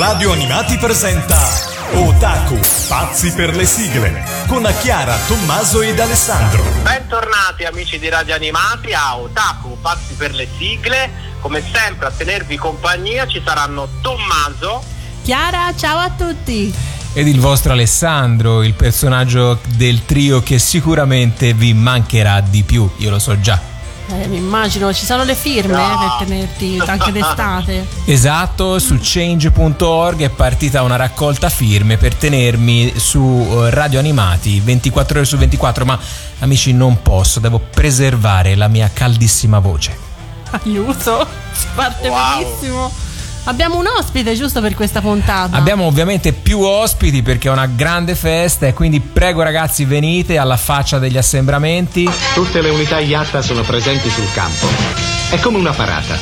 Radio Animati presenta Otaku, pazzi per le sigle, con Chiara, Tommaso ed Alessandro. Bentornati amici di Radio Animati a Otaku, pazzi per le sigle. Come sempre a tenervi compagnia ci saranno Tommaso. Chiara, ciao a tutti. Ed il vostro Alessandro, il personaggio del trio che sicuramente vi mancherà di più, io lo so già. Eh, mi immagino, ci sono le firme no. eh, per tenerti anche d'estate. Esatto, su change.org è partita una raccolta firme per tenermi su eh, radio animati 24 ore su 24, ma amici non posso, devo preservare la mia caldissima voce. Aiuto, si parte wow. benissimo. Abbiamo un ospite giusto per questa puntata. Abbiamo ovviamente più ospiti perché è una grande festa e quindi prego ragazzi venite alla faccia degli assembramenti. Tutte le unità Yatta sono presenti sul campo. È come una parata.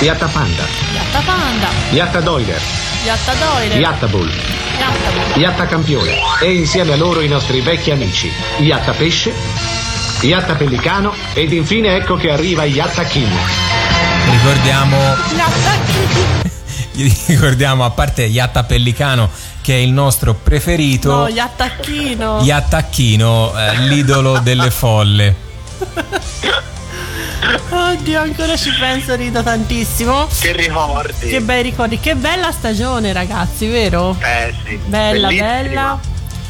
Yatta Panda. Yatta Panda. Yatta Doiler. Yatta Doiler. Yatta Bull. Yatta Bull. Yatta Campione. E insieme a loro i nostri vecchi amici. Yatta Pesce. Yatta Pellicano. Ed infine ecco che arriva Yatta King ricordiamo ricordiamo a parte Yatta Pellicano che è il nostro preferito no Yattacchino Yattacchino eh, l'idolo delle folle Oddio, ancora ci penso, rido tantissimo. Che ricordi. Che bei ricordi. Che bella stagione, ragazzi, vero? Eh sì. Bella, Bellissima. bella.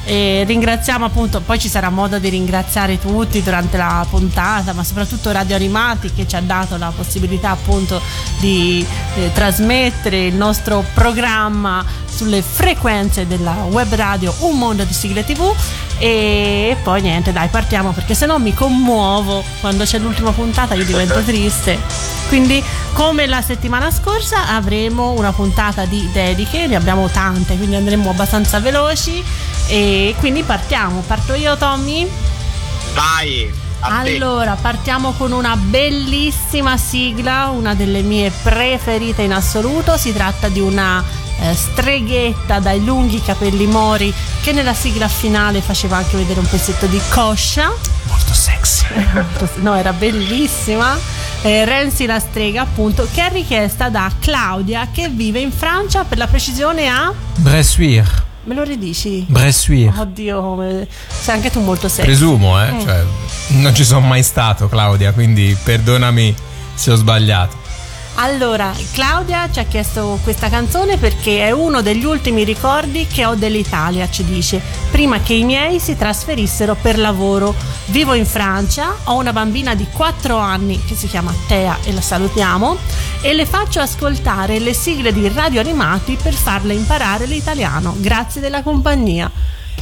E ringraziamo appunto, poi ci sarà modo di ringraziare tutti durante la puntata, ma soprattutto Radio Animati che ci ha dato la possibilità appunto di eh, trasmettere il nostro programma sulle frequenze della web radio Un Mondo di Sigle TV e poi niente dai partiamo perché se no mi commuovo quando c'è l'ultima puntata io divento triste quindi come la settimana scorsa avremo una puntata di dediche ne abbiamo tante quindi andremo abbastanza veloci e quindi partiamo. Parto io, Tommy? Vai! Allora, partiamo con una bellissima sigla, una delle mie preferite in assoluto. Si tratta di una eh, streghetta dai lunghi capelli mori che nella sigla finale faceva anche vedere un pezzetto di coscia. Molto sexy. no, era bellissima. Eh, Renzi la strega, appunto, che è richiesta da Claudia che vive in Francia, per la precisione a Bressuire. Me lo ridici? Bressuire. Oddio, sei anche tu molto serio. Presumo, eh? Mm. Cioè, non ci sono mai stato, Claudia, quindi perdonami se ho sbagliato. Allora, Claudia ci ha chiesto questa canzone perché è uno degli ultimi ricordi che ho dell'Italia, ci dice, prima che i miei si trasferissero per lavoro. Vivo in Francia, ho una bambina di 4 anni che si chiama Tea e la salutiamo e le faccio ascoltare le sigle di radio animati per farle imparare l'italiano. Grazie della compagnia.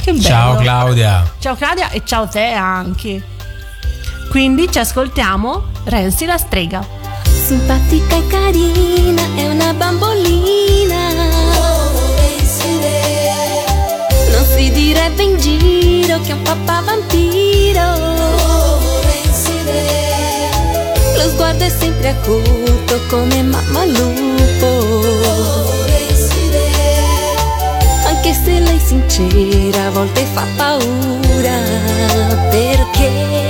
Che bello. Ciao Claudia. Ciao Claudia e ciao Tea anche. Quindi ci ascoltiamo Renzi la strega. Simpatica e carina, è una bambolina. Non si direbbe in giro che è un papà vampiro. Lo sguardo è sempre acuto come mamma lupo. Anche se lei sincera a volte fa paura perché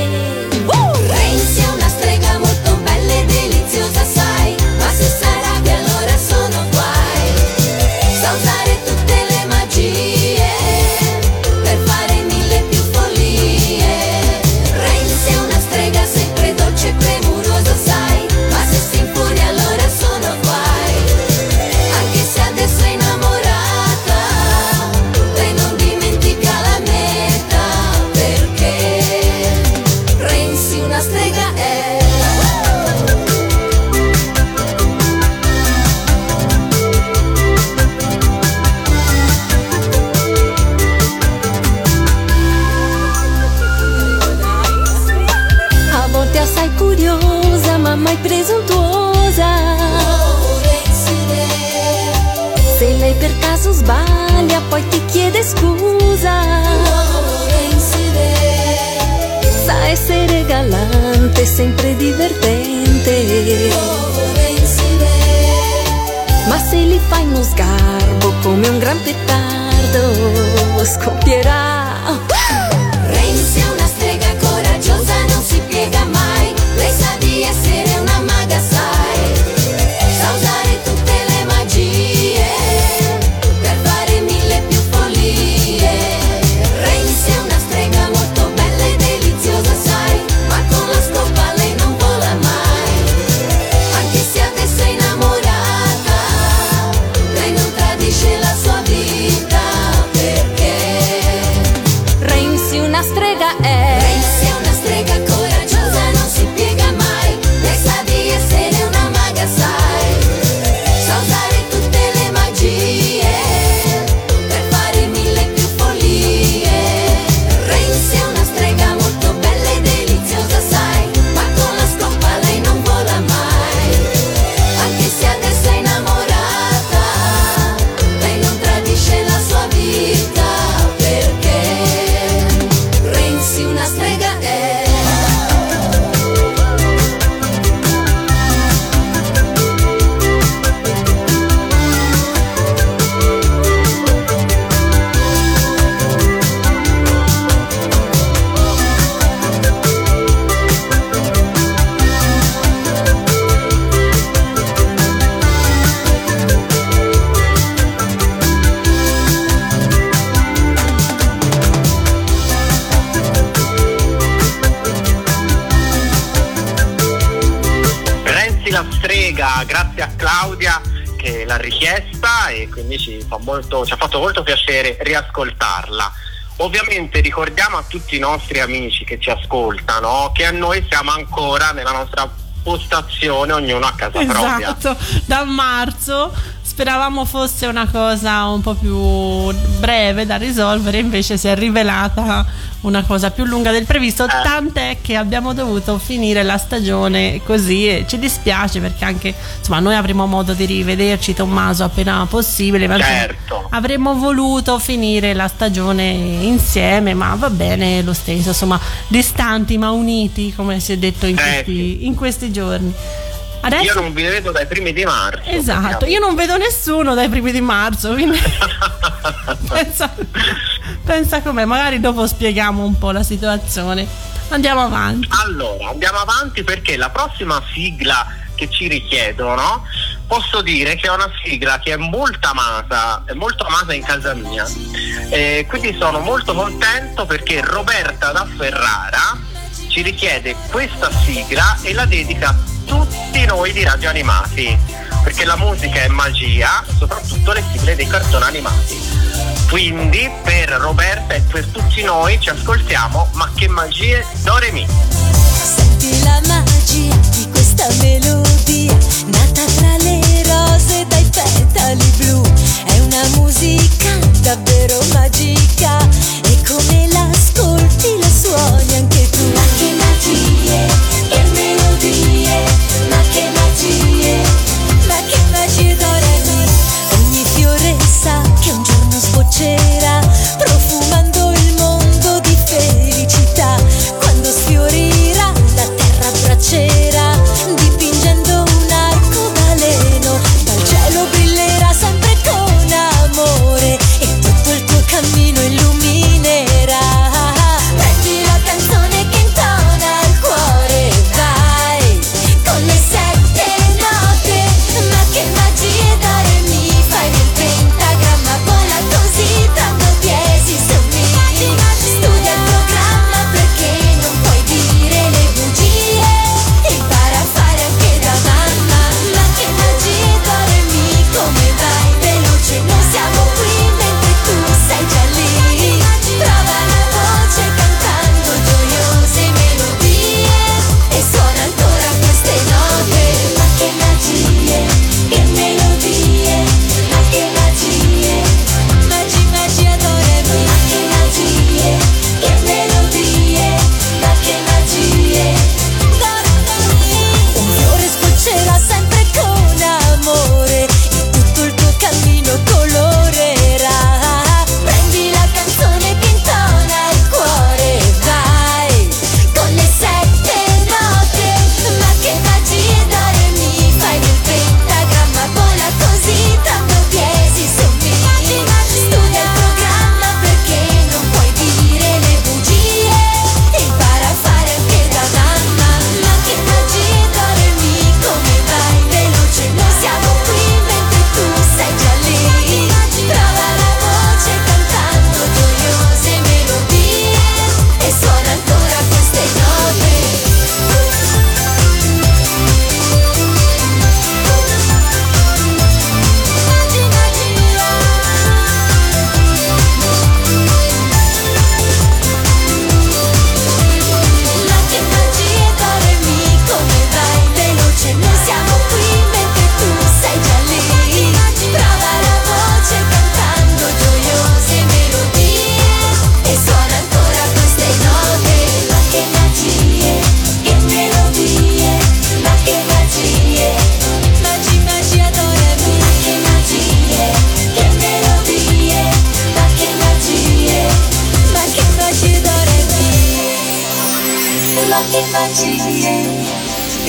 sempre divertente. Ma se li fai uno sgarbo come un gran petardo, scoppierà Ovviamente ricordiamo a tutti i nostri amici che ci ascoltano che a noi siamo ancora nella nostra postazione, ognuno a casa esatto. propria. Esatto, da marzo speravamo fosse una cosa un po' più breve da risolvere, invece si è rivelata una cosa più lunga del previsto, Eh. tant'è che abbiamo dovuto finire la stagione così e ci dispiace perché anche insomma noi avremo modo di rivederci Tommaso appena possibile, ma Certo. Avremmo voluto finire la stagione insieme, ma va bene lo stesso, insomma, distanti ma uniti, come si è detto in, Eh, questi, in questi giorni. Adesso Io non vi vedo dai primi di marzo. Esatto, io non vedo nessuno dai primi di marzo, quindi pensa, pensa com'è, magari dopo spieghiamo un po' la situazione. Andiamo avanti. Allora, andiamo avanti perché la prossima sigla che ci richiedono, posso dire che è una sigla che è molto amata, è molto amata in casa mia. Eh, quindi sono molto contento perché Roberta da Ferrara ci richiede questa sigla e la dedica a tutti noi di Radio Animati, perché la musica è magia, soprattutto le sigle dei cartoni animati. Quindi per Roberta e per tutti noi ci ascoltiamo Ma che magie Doremi. Senti la magia di questa melodia, nata tra le rose dai petali blu. È una musica davvero magica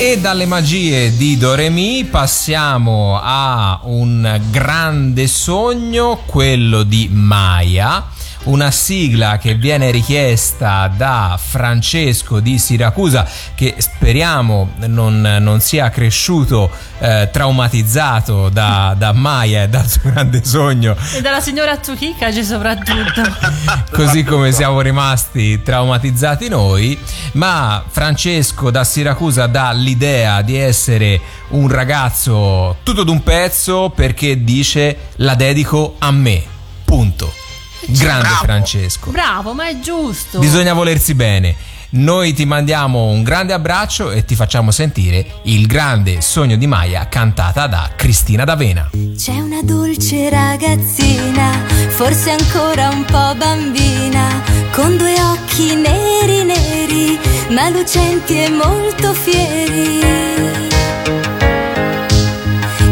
E dalle magie di Doremi passiamo a un grande sogno, quello di Maya. Una sigla che viene richiesta da Francesco di Siracusa che speriamo non, non sia cresciuto eh, traumatizzato da, da Maya e dal suo grande sogno E dalla signora Tsukikaji soprattutto. così come siamo rimasti traumatizzati noi, ma Francesco da Siracusa dà l'idea di essere un ragazzo tutto d'un pezzo perché dice la dedico a me. Punto. Grande Bravo. Francesco. Bravo, ma è giusto. Bisogna volersi bene. Noi ti mandiamo un grande abbraccio e ti facciamo sentire il grande sogno di Maya cantata da Cristina D'Avena. C'è una dolce ragazzina, forse ancora un po' bambina, con due occhi neri neri, ma lucenti e molto fieri.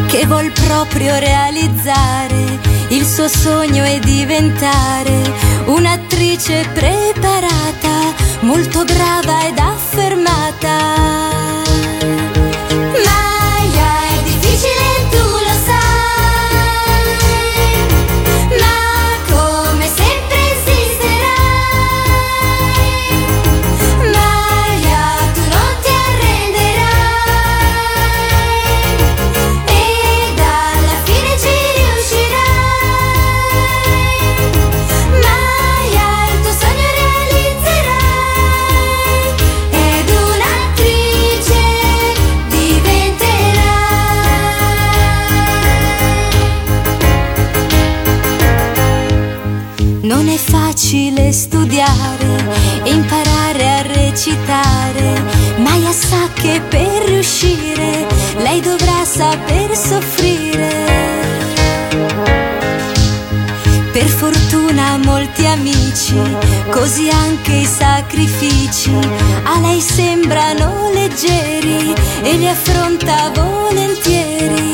Che vuol proprio realizzare il suo sogno e diventare un'attrice preparata, molto brava ed affermata. Studiare e imparare a recitare. Maya sa che per riuscire lei dovrà saper soffrire. Per fortuna molti amici, così anche i sacrifici, a lei sembrano leggeri e li affronta volentieri.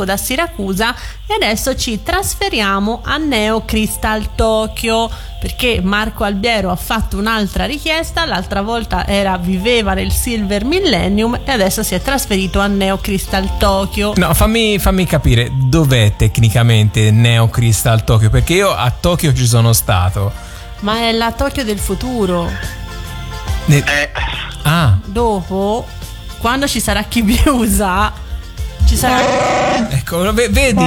Francesco da Siracusa. E adesso ci trasferiamo a Neo Crystal Tokyo. Perché Marco Albiero ha fatto un'altra richiesta, l'altra volta era viveva nel Silver Millennium e adesso si è trasferito a Neo Crystal Tokyo. No, fammi, fammi capire dov'è tecnicamente Neo Crystal Tokyo, perché io a Tokyo ci sono stato. Ma è la Tokyo del futuro. Ne- Eh, Ah, Dopo, quando ci sarà chi vi usa, ci sarà. Ecco, ve- vedi?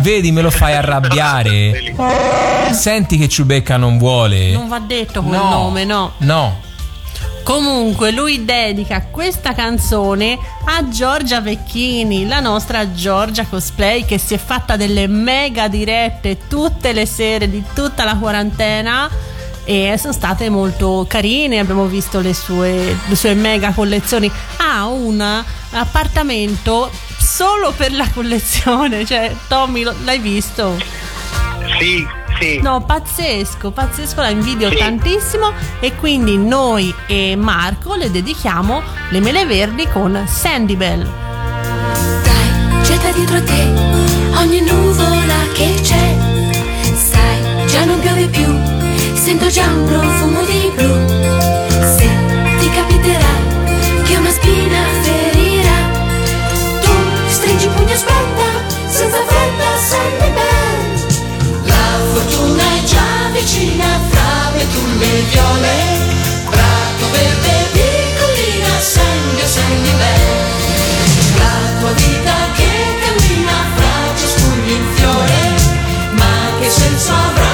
Vedi, me lo fai arrabbiare. Senti che Ciubecca non vuole. Non va detto quel No. nome, no. No. Comunque lui dedica questa canzone a Giorgia Vecchini, la nostra Giorgia cosplay che si è fatta delle mega dirette tutte le sere di tutta la quarantena e sono state molto carine, abbiamo visto le sue, le sue mega collezioni. Ha un appartamento solo per la collezione, cioè Tommy l'hai visto? Sì, sì. No, pazzesco, pazzesco, la invidio Sì. tantissimo e quindi noi e Marco le dedichiamo le mele verdi con Sandy Bell. Dai, getta dietro te ogni nuvola che c'è. Sai, già non piove più, sento già un profumo di blu. Se ti capiterà che una spina vicina fra betulle e viole, prato verde di collina, senti, senti bene. La tua vita che cammina fra cespugli in fiore, ma che senso avrà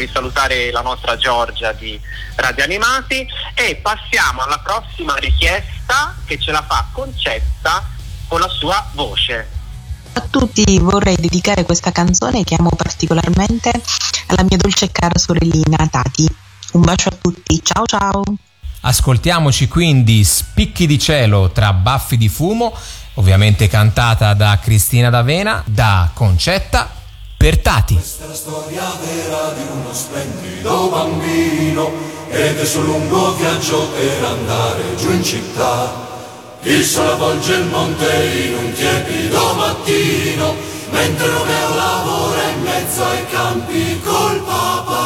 risalutare la nostra Giorgia di Radio Animati e passiamo alla prossima richiesta che ce la fa Concetta con la sua voce. A tutti vorrei dedicare questa canzone che amo particolarmente alla mia dolce e cara sorellina Tati. Un bacio a tutti, ciao ciao! Ascoltiamoci quindi Spicchi di cielo tra baffi di fumo, ovviamente cantata da Cristina D'Avena, da Concetta per Tati. la storia vera di uno splendido bambino ed è sul lungo viaggio per andare giù in città. Il sole avvolge il monte in un tiepido mattino, mentre Romeo lavora in mezzo ai campi col papà.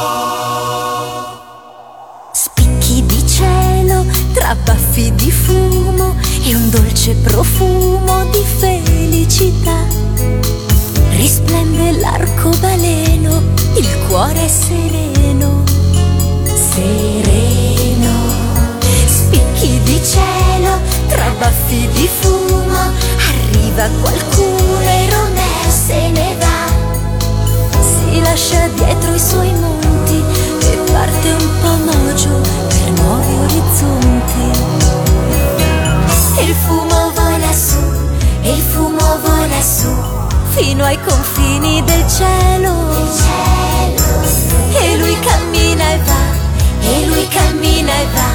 Spicchi di cielo tra baffi di fumo e un dolce profumo di felicità. Risplende l'arcobaleno, il cuore è sereno, sereno. Spicchi di cielo tra baffi di fumo, arriva qualcuno e Romeo se ne va. Si lascia dietro i suoi monti e parte un po' mogio per nuovi orizzonti. Il fumo vola su, e il fumo vola su, fino ai confini del cielo. cielo. E lui cammina e va, e lui cammina e va,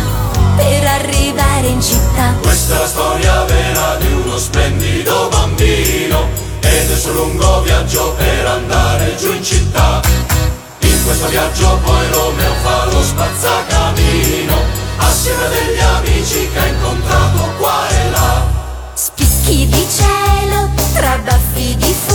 per arrivare in città. Questa è la storia vera di uno splendido bambino, ed è il suo lungo viaggio per andare giù in città. In questo viaggio poi Romeo fa lo spazzacamino, assieme a degli amici che ha incontrato qua e là. Spicchi di cielo, tra baffi di fuoco.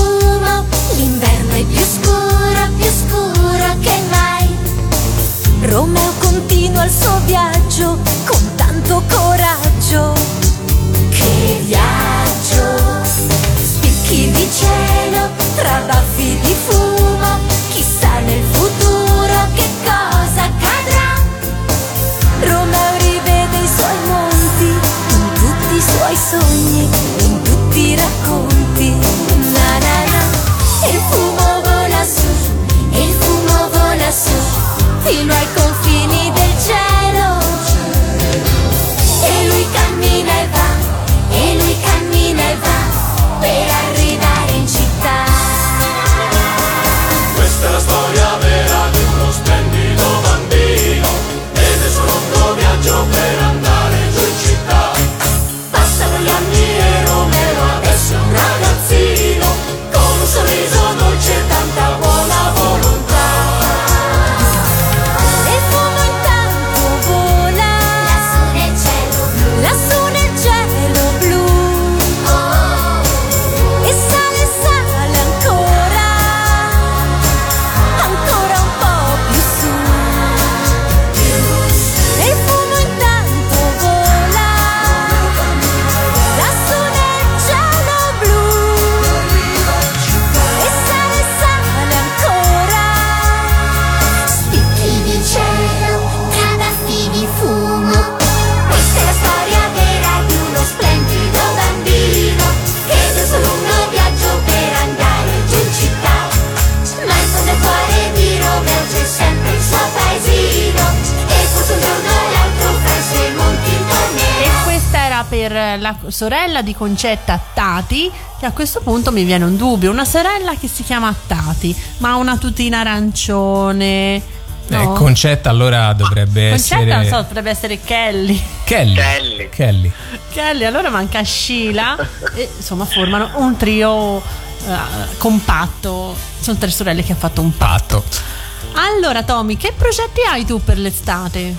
Sorella di Concetta Tati, che a questo punto mi viene un dubbio. Una sorella che si chiama Tati, ma ha una tutina arancione. Eh, No? Concetta allora dovrebbe Concetta, essere non so, potrebbe essere Kelly. Kelly. Kelly. Kelly. Kelly, allora manca Sheila e insomma formano un trio eh, compatto. Sono tre sorelle che hanno fatto un patto. Patto. Allora, Tommy, che progetti hai tu per l'estate?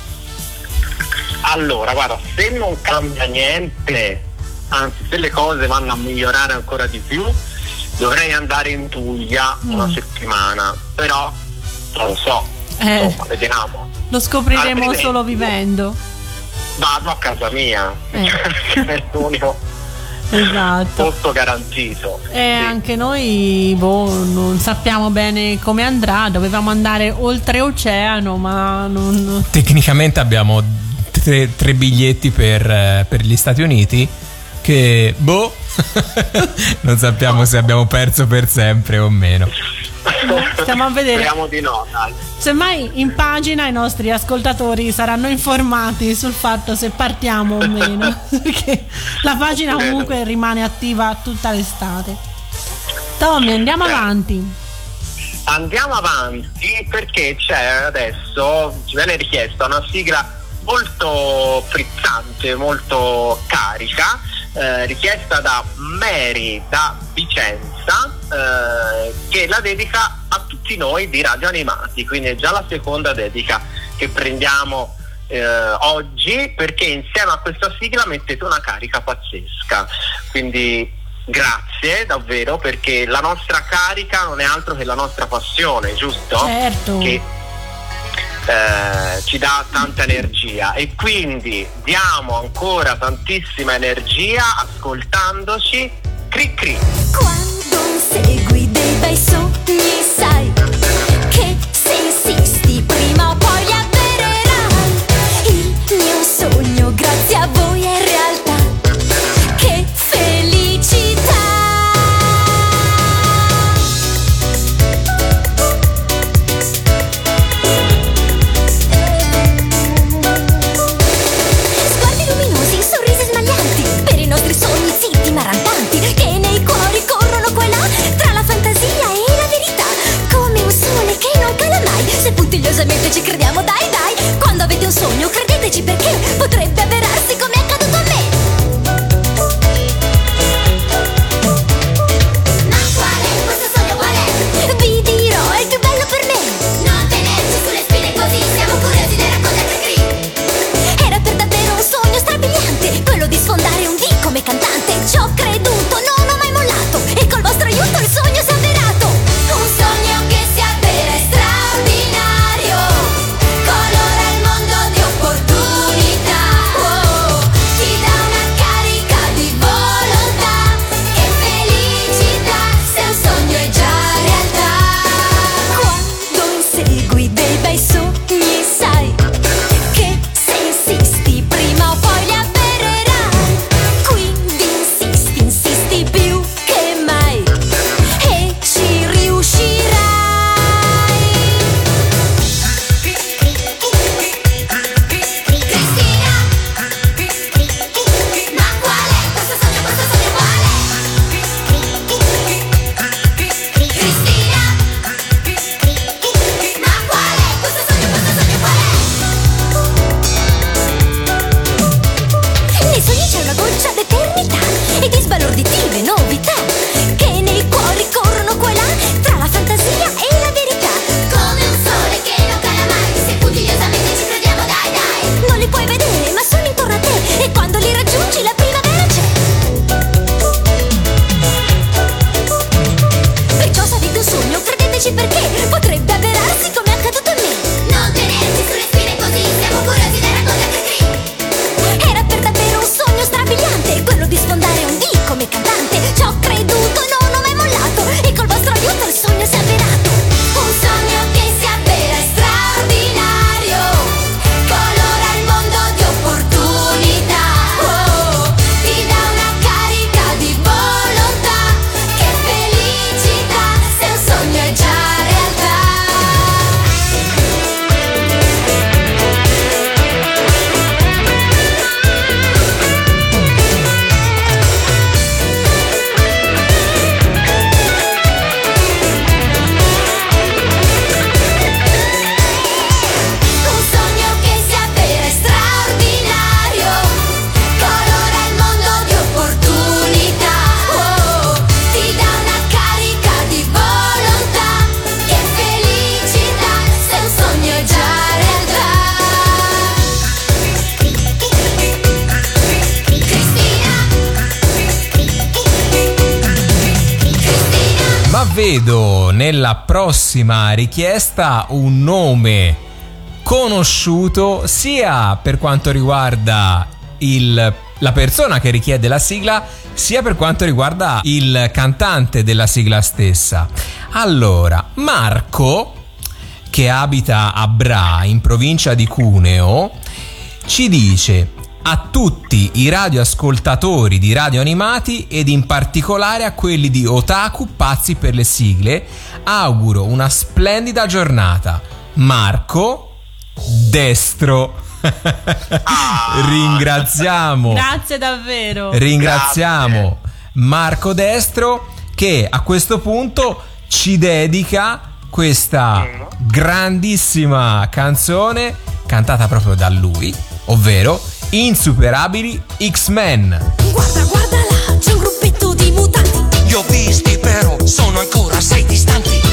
Allora, guarda, se non cambia niente, anzi se le cose vanno a migliorare ancora di più, dovrei andare in Puglia una settimana, però non lo so, Eh. insomma, vediamo. Lo scopriremo Altrimenti- solo vivendo. Vado a casa mia, Eh. è l'unico Esatto. posto garantito. E Sì. anche noi boh, non sappiamo bene come andrà. Dovevamo andare oltreoceano, ma non. Tecnicamente abbiamo tre, tre biglietti per, eh, per gli Stati Uniti che, boh, non sappiamo se abbiamo perso per sempre o meno. Stiamo a vedere. Speriamo di no, dai. Semmai in pagina i nostri ascoltatori saranno informati sul fatto se partiamo o meno. Perché la pagina comunque rimane attiva tutta l'estate. Tommy, andiamo avanti. Andiamo avanti perché c'è adesso, ci viene richiesta una sigla molto frizzante, molto carica, eh, richiesta da Mary da Vicenza, eh, che la dedica a tutti noi di Radio Animati, quindi è già la seconda dedica che prendiamo eh, oggi perché insieme a questa sigla mettete una carica pazzesca. Quindi grazie davvero perché la nostra carica non è altro che la nostra passione, giusto? Certo. Che eh, ci dà tanta energia e quindi diamo ancora tantissima energia ascoltandoci cri cri. Quando insegui dei bei sogni sai puntigliosamente ci crediamo. Dai dai Quando avete un sogno credeteci perché Potrebbe avverarsi come prossima richiesta un nome conosciuto sia per quanto riguarda il- la persona che richiede la sigla, sia per quanto riguarda il cantante della sigla stessa. Allora, Marco, che abita a Bra, in provincia di Cuneo, ci dice a tutti i radioascoltatori di radio animati ed in particolare a quelli di Otaku Pazzi per le sigle auguro una splendida giornata. Marco Destro. Ringraziamo. Grazie davvero. Ringraziamo Marco Destro che a questo punto ci dedica questa grandissima canzone cantata proprio da lui, ovvero Insuperabili X-Men. Guarda, guarda là, c'è un gruppetto di mutanti. Li ho visti sono ancora sei distanti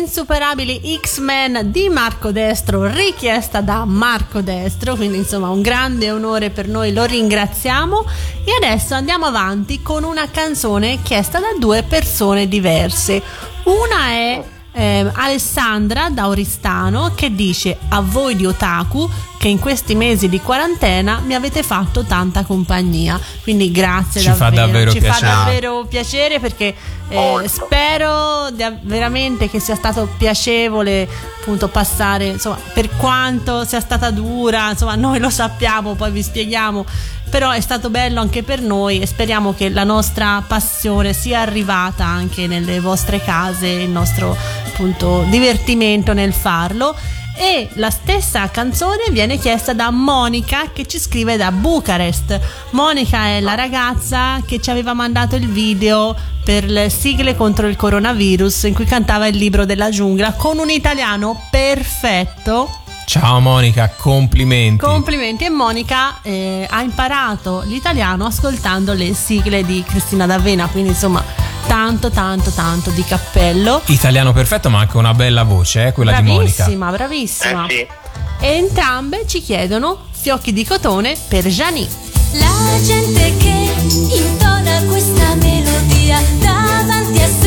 Insuperabili X-Men di Marco Destro, richiesta da Marco Destro, quindi insomma un grande onore per noi, lo ringraziamo. E adesso andiamo avanti con una canzone chiesta da due persone diverse. Una è eh, Alessandra da Oristano che dice a voi di Otaku che in questi mesi di quarantena mi avete fatto tanta compagnia. Quindi grazie Ci fa davvero davvero ci piacere. fa davvero piacere perché eh, spero di- veramente che sia stato piacevole appunto passare insomma per quanto sia stata dura insomma noi lo sappiamo poi vi spieghiamo però è stato bello anche per noi e speriamo che la nostra passione sia arrivata anche nelle vostre case il nostro appunto divertimento nel farlo e la stessa canzone viene chiesta da Monica che ci scrive da Bucarest. Monica è la ragazza che ci aveva mandato il video per le sigle contro il coronavirus in cui cantava il libro della giungla con un italiano perfetto. Ciao Monica, complimenti. Complimenti e Monica eh, ha imparato l'italiano ascoltando le sigle di Cristina D'Avena, quindi insomma tanto tanto tanto di cappello. Italiano perfetto, ma anche una bella voce, eh, quella di Monica. Bravissima, bravissima. Eh sì. E entrambe ci chiedono fiocchi di cotone per Gianni. La gente che intona questa melodia davanti a sé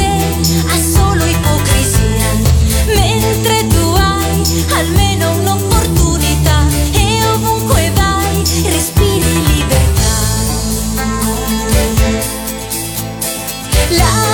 La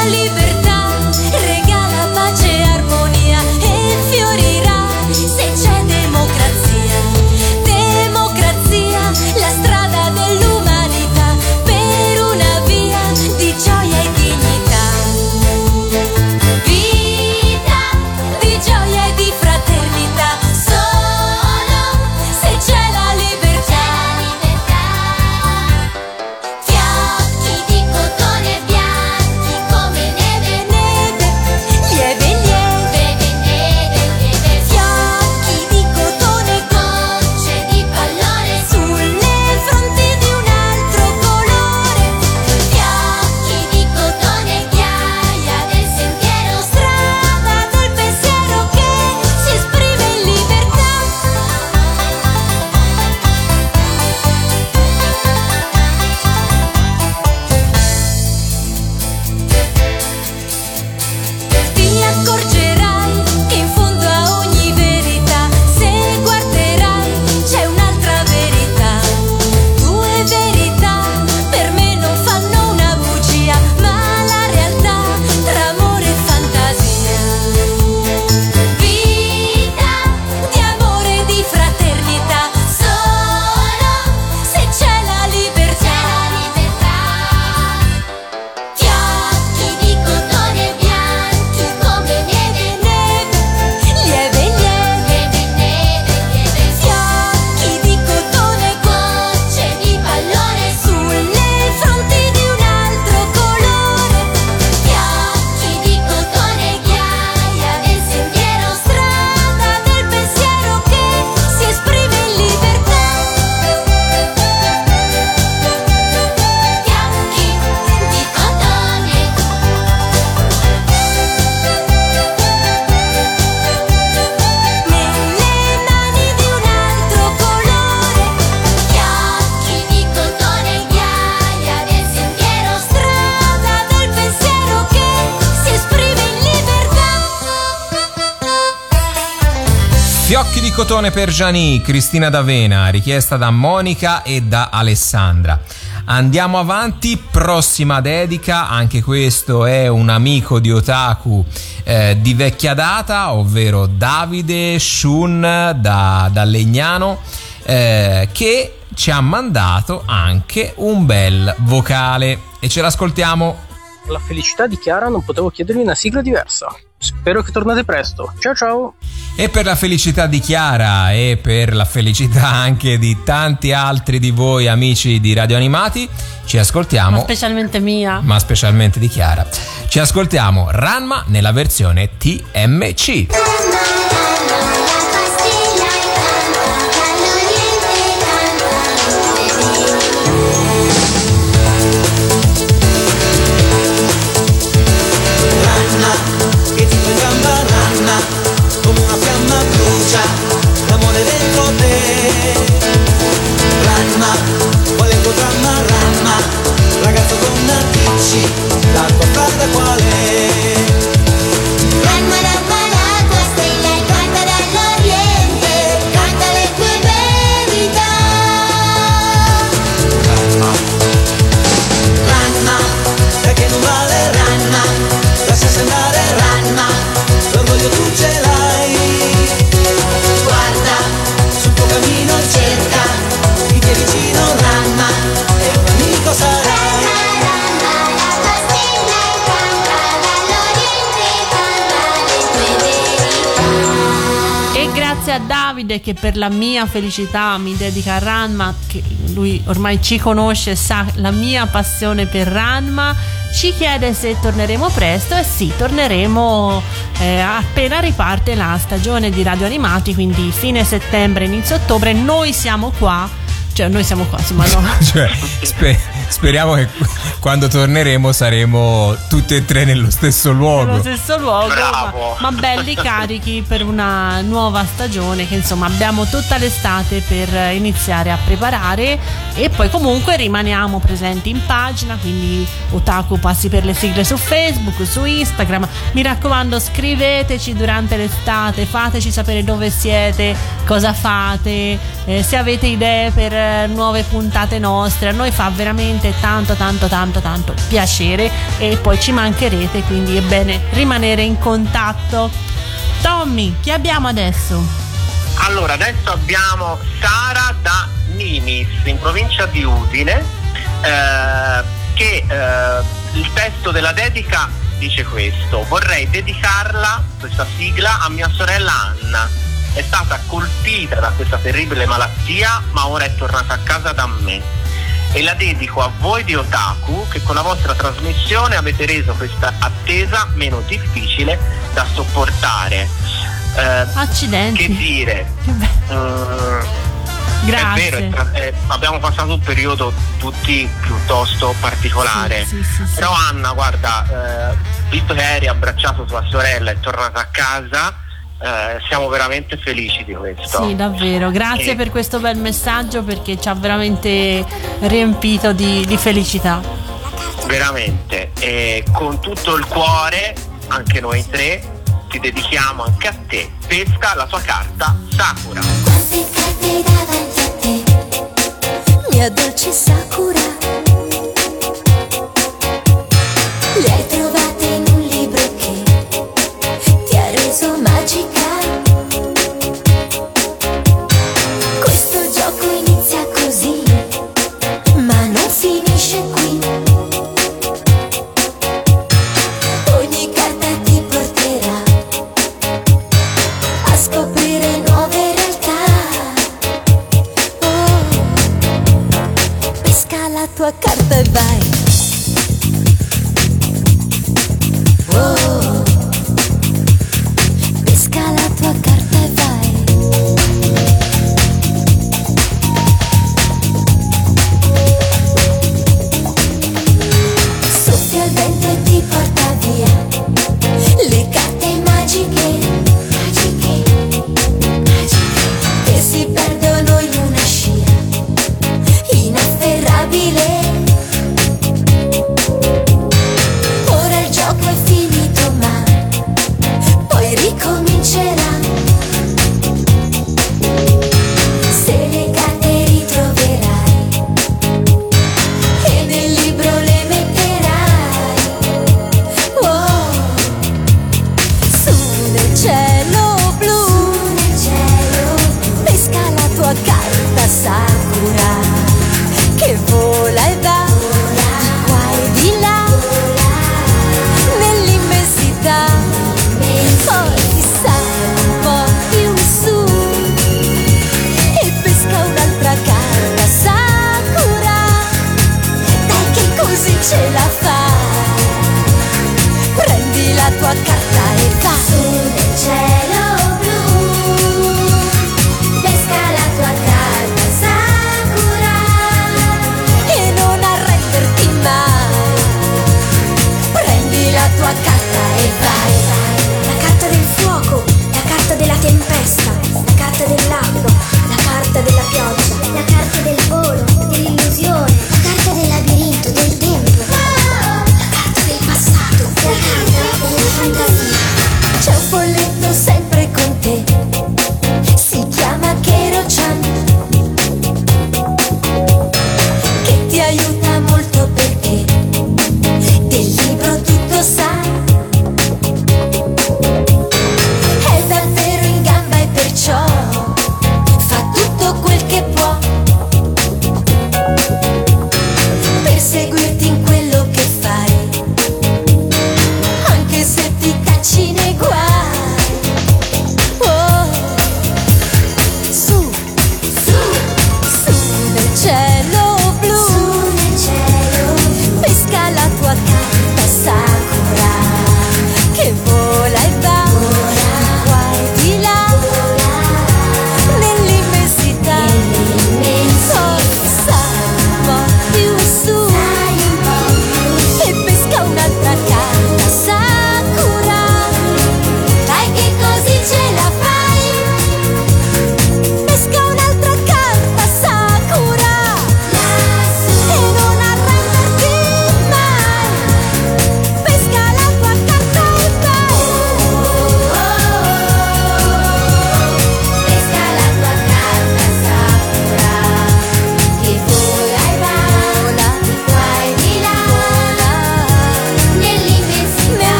Cotone per Gianni, Cristina D'Avena, richiesta da Monica e da Alessandra. Andiamo avanti, prossima dedica, anche questo è un amico di Otaku eh, di vecchia data, ovvero Davide Shun da, da Legnano, eh, che ci ha mandato anche un bel vocale e ce l'ascoltiamo. La felicità di Chiara non potevo chiedergli una sigla diversa. Spero che tornate presto. Ciao ciao! E per la felicità di Chiara e per la felicità anche di tanti altri di voi amici di Radio Animati, ci Ma ascoltiamo, specialmente mia. ma specialmente di Chiara, ci ascoltiamo Ranma nella versione TMC. Che per la mia felicità mi dedica a Ranma, che lui ormai ci conosce sa la mia passione per Ranma, ci chiede se torneremo presto e sì, torneremo eh, appena riparte la stagione di radio animati, quindi fine settembre, inizio ottobre, noi siamo qua, cioè noi siamo qua, insomma no. Cioè, spe- speriamo che quando torneremo saremo tutti e tre nello stesso luogo. nello stesso luogo, ma, Bravo. ma belli carichi per una nuova stagione che insomma abbiamo tutta l'estate per iniziare a preparare e poi comunque rimaniamo presenti in pagina, quindi Otaku passi per le sigle su Facebook, su Instagram. Mi raccomando, scriveteci durante l'estate, fateci sapere dove siete, cosa fate, eh, se avete idee per eh, nuove puntate nostre. A noi fa veramente tanto tanto tanto tanto piacere e poi ci mancherete, quindi è bene rimanere in contatto. Tommy, chi abbiamo adesso? Allora, adesso abbiamo Sara da Nimis, in provincia di Udine, eh, che eh, il testo della dedica dice questo. Vorrei dedicarla, questa sigla, a mia sorella Anna. È stata colpita da questa terribile malattia, ma ora è tornata a casa da me. E la dedico a voi di Otaku che con la vostra trasmissione avete reso questa attesa meno difficile da sopportare. Eh, Accidenti. che dire? Che Grazie. È vero, è è- abbiamo passato un periodo tutti piuttosto particolare. Sì, sì, sì. Però Anna, guarda, eh, visto che eri abbracciato tua sorella e è tornata a casa, eh, siamo veramente felici di questo. Sì, davvero. Grazie E- per questo bel messaggio perché ci ha veramente riempito di, di felicità. Veramente. E con tutto il cuore, anche noi tre, ti dedichiamo anche a te. Pesca la tua carta Sakura. Quante carte davanti a te, mia dolce Sakura. Le hai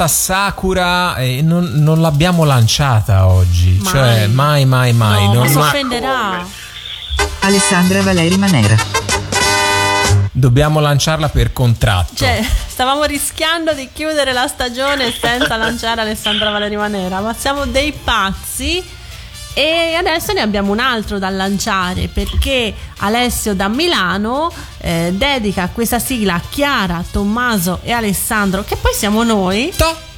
carta Sakura e non, non l'abbiamo lanciata oggi. Mai. Cioè, mai, mai, mai. No, non ma si ma- offenderà. Alessandra Valeri Manera. Dobbiamo lanciarla per contratto. Cioè, stavamo rischiando di chiudere la stagione senza lanciare Alessandra Valeri Manera, ma siamo dei pazzi. E adesso ne abbiamo un altro da lanciare perché Alessio da Milano eh, dedica questa sigla a Chiara, Tommaso e Alessandro, che poi siamo noi.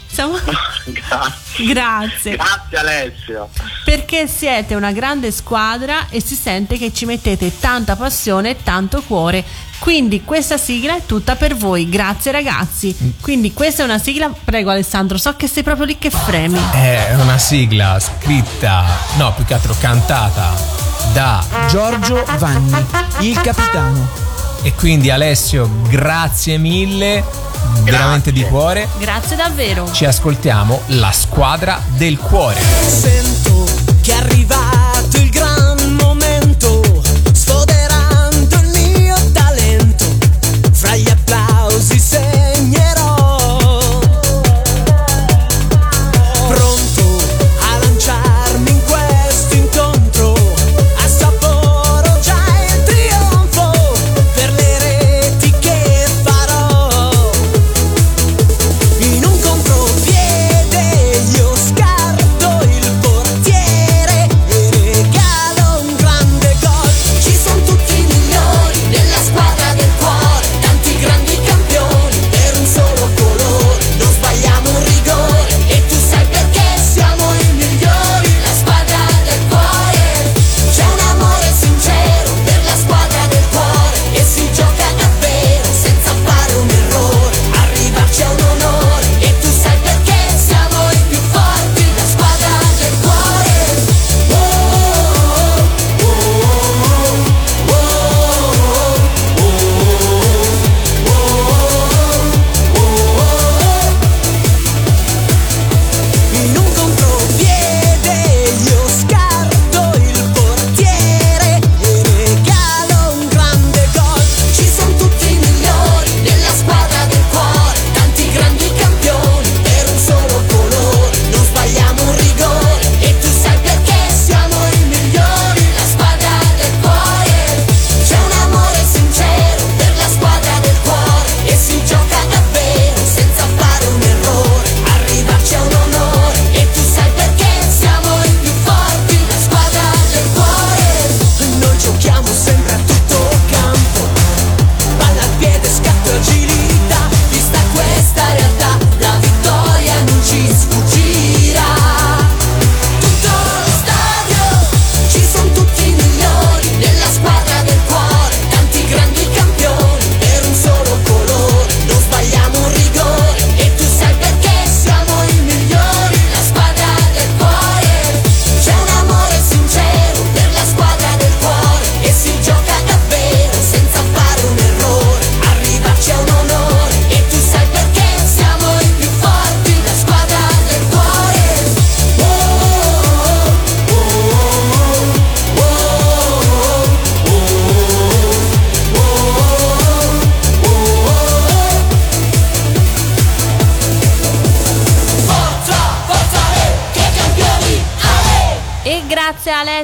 Siamo... Grazie. Grazie. Grazie Alessio. Perché siete una grande squadra e si sente che ci mettete tanta passione e tanto cuore. Quindi questa sigla è tutta per voi. Grazie ragazzi. Quindi questa è una sigla. Prego Alessandro, so che sei proprio lì che fremi. È una sigla scritta, no, più che altro cantata da Giorgio Vanni, il capitano. E quindi Alessio, grazie mille, veramente di cuore. Grazie davvero. Ci ascoltiamo la squadra del cuore. Sento che è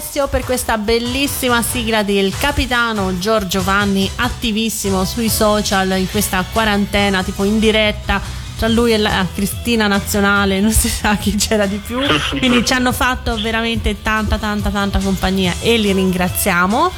Alessio per questa bellissima sigla del capitano Giorgio Vanni, attivissimo sui social in questa quarantena, tipo in diretta tra lui e la Cristina Nazionale, non si sa chi c'era di più. Quindi ci hanno fatto veramente tanta, tanta, tanta compagnia e li ringraziamo.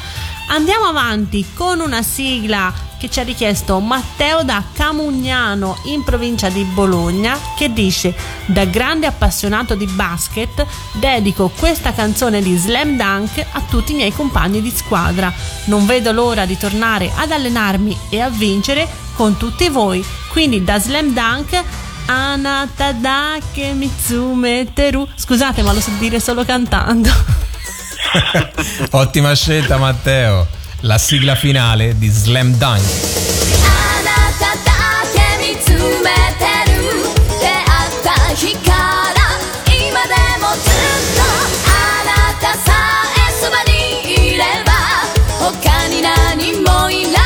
Andiamo avanti con una sigla che ci ha richiesto Matteo da Camugnano in provincia di Bologna che dice da grande appassionato di basket dedico questa canzone di Slam Dunk a tutti i miei compagni di squadra non vedo l'ora di tornare ad allenarmi e a vincere con tutti voi. Quindi da Slam Dunk Ana Tadake Mitsume Teru. Scusate, ma lo so dire solo cantando. Ottima scelta, Matteo. La sigla finale di Slam Dunk. Moi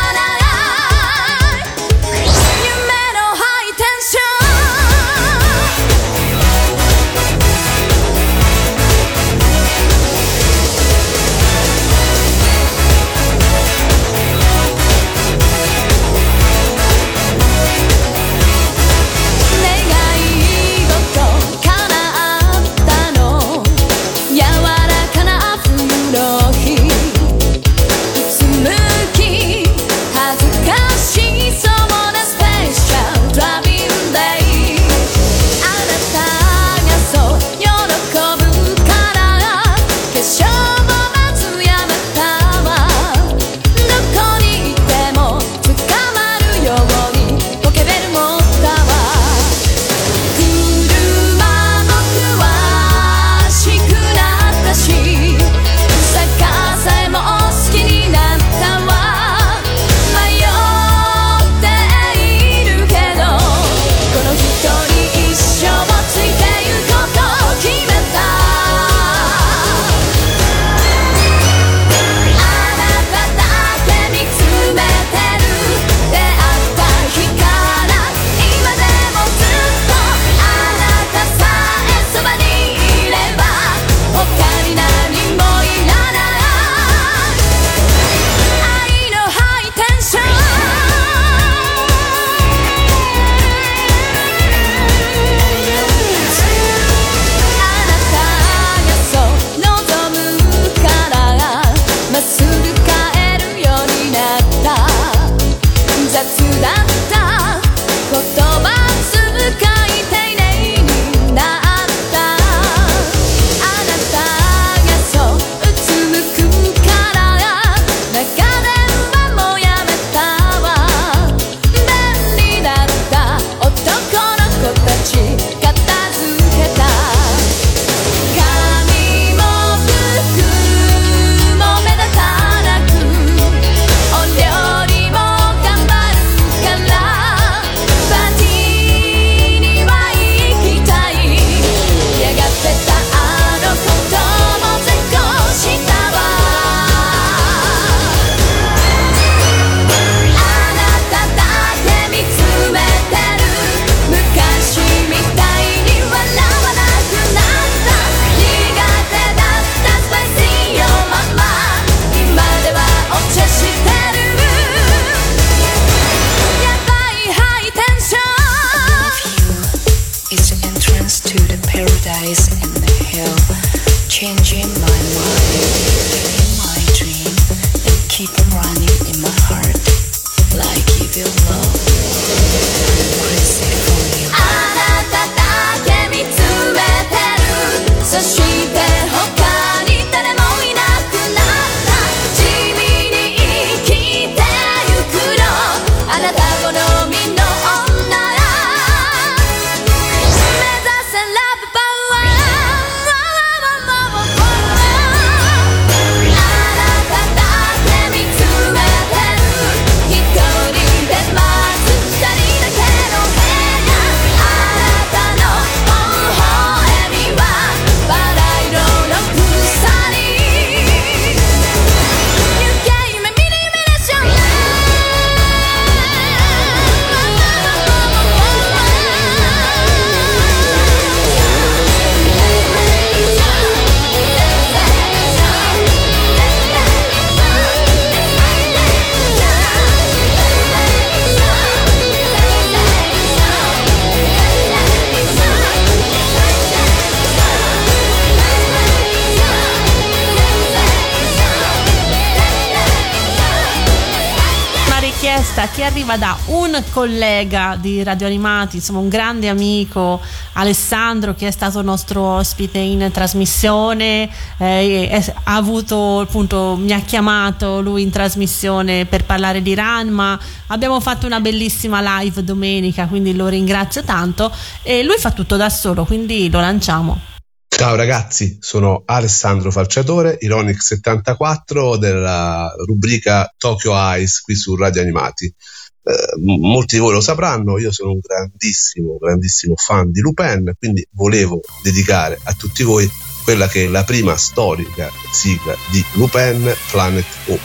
che arriva da un collega di Radio Animati, insomma un grande amico, Alessandro, che è stato nostro ospite in trasmissione, eh, è- ha avuto appunto, mi ha chiamato lui in trasmissione per parlare di Ranma. Abbiamo fatto una bellissima live domenica, quindi lo ringrazio tanto. E lui fa tutto da solo, quindi lo lanciamo. Ciao ragazzi, sono Alessandro Falciatore, Ironic74 della rubrica Tokyo Eyes qui su Radio Animati. Eh, molti di voi lo sapranno, io sono un grandissimo, grandissimo fan di Lupin, quindi volevo dedicare a tutti voi quella che è la prima storica sigla di Lupin, Planet O.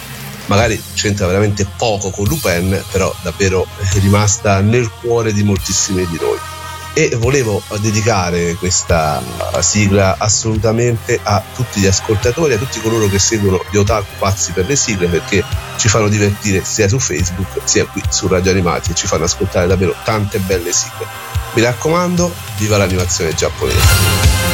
Magari c'entra veramente poco con Lupin, però davvero è rimasta nel cuore di moltissimi di noi e volevo dedicare questa sigla assolutamente a tutti gli ascoltatori, a tutti coloro che seguono gli otaku pazzi per le sigle perché ci fanno divertire sia su Facebook sia qui su Radio Animati e ci fanno ascoltare davvero tante belle sigle. Mi raccomando, viva l'animazione giapponese!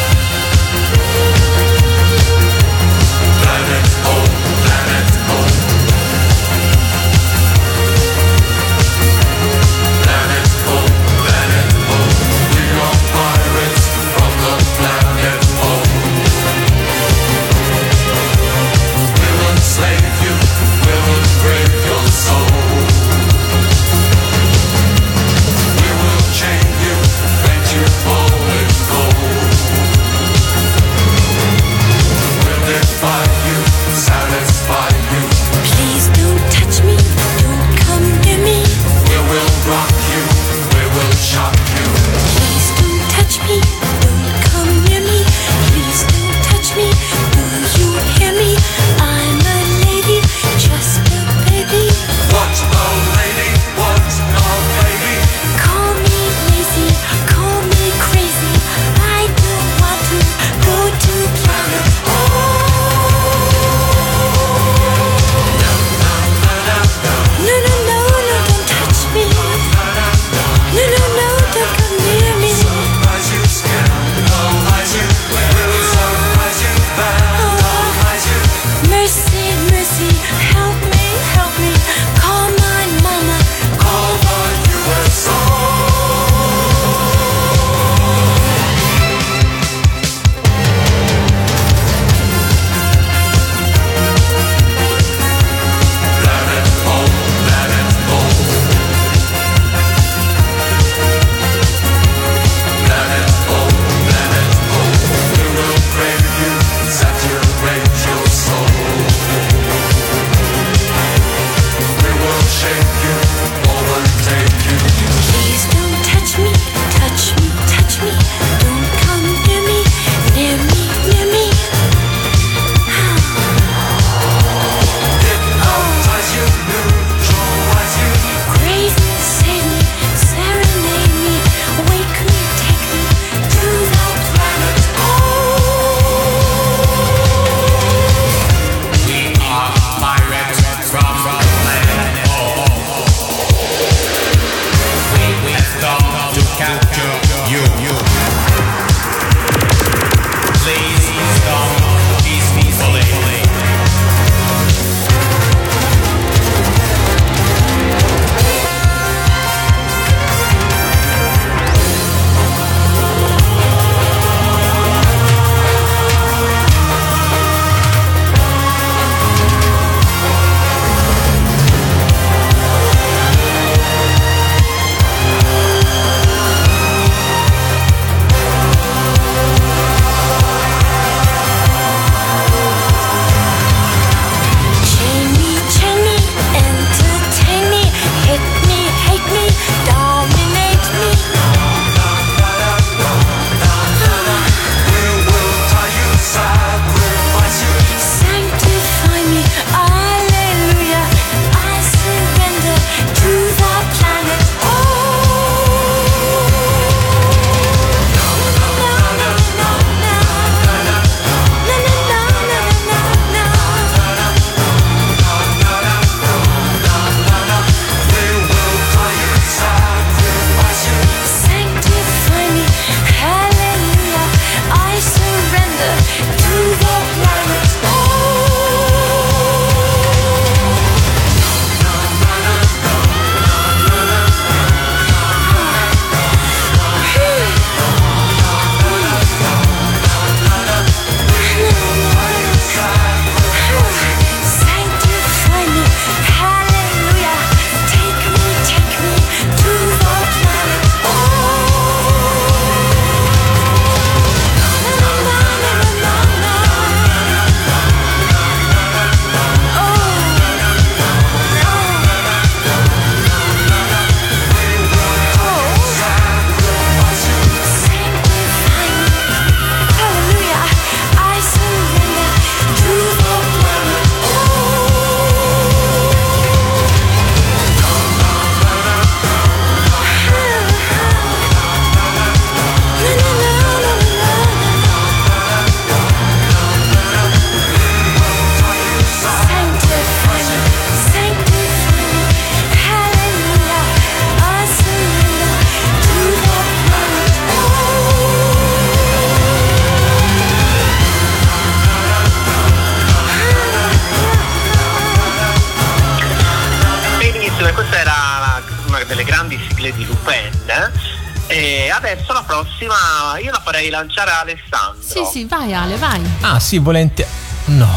lanciare Alessandro. Sì, sì, vai Ale, vai. Ah, sì, volentieri. No.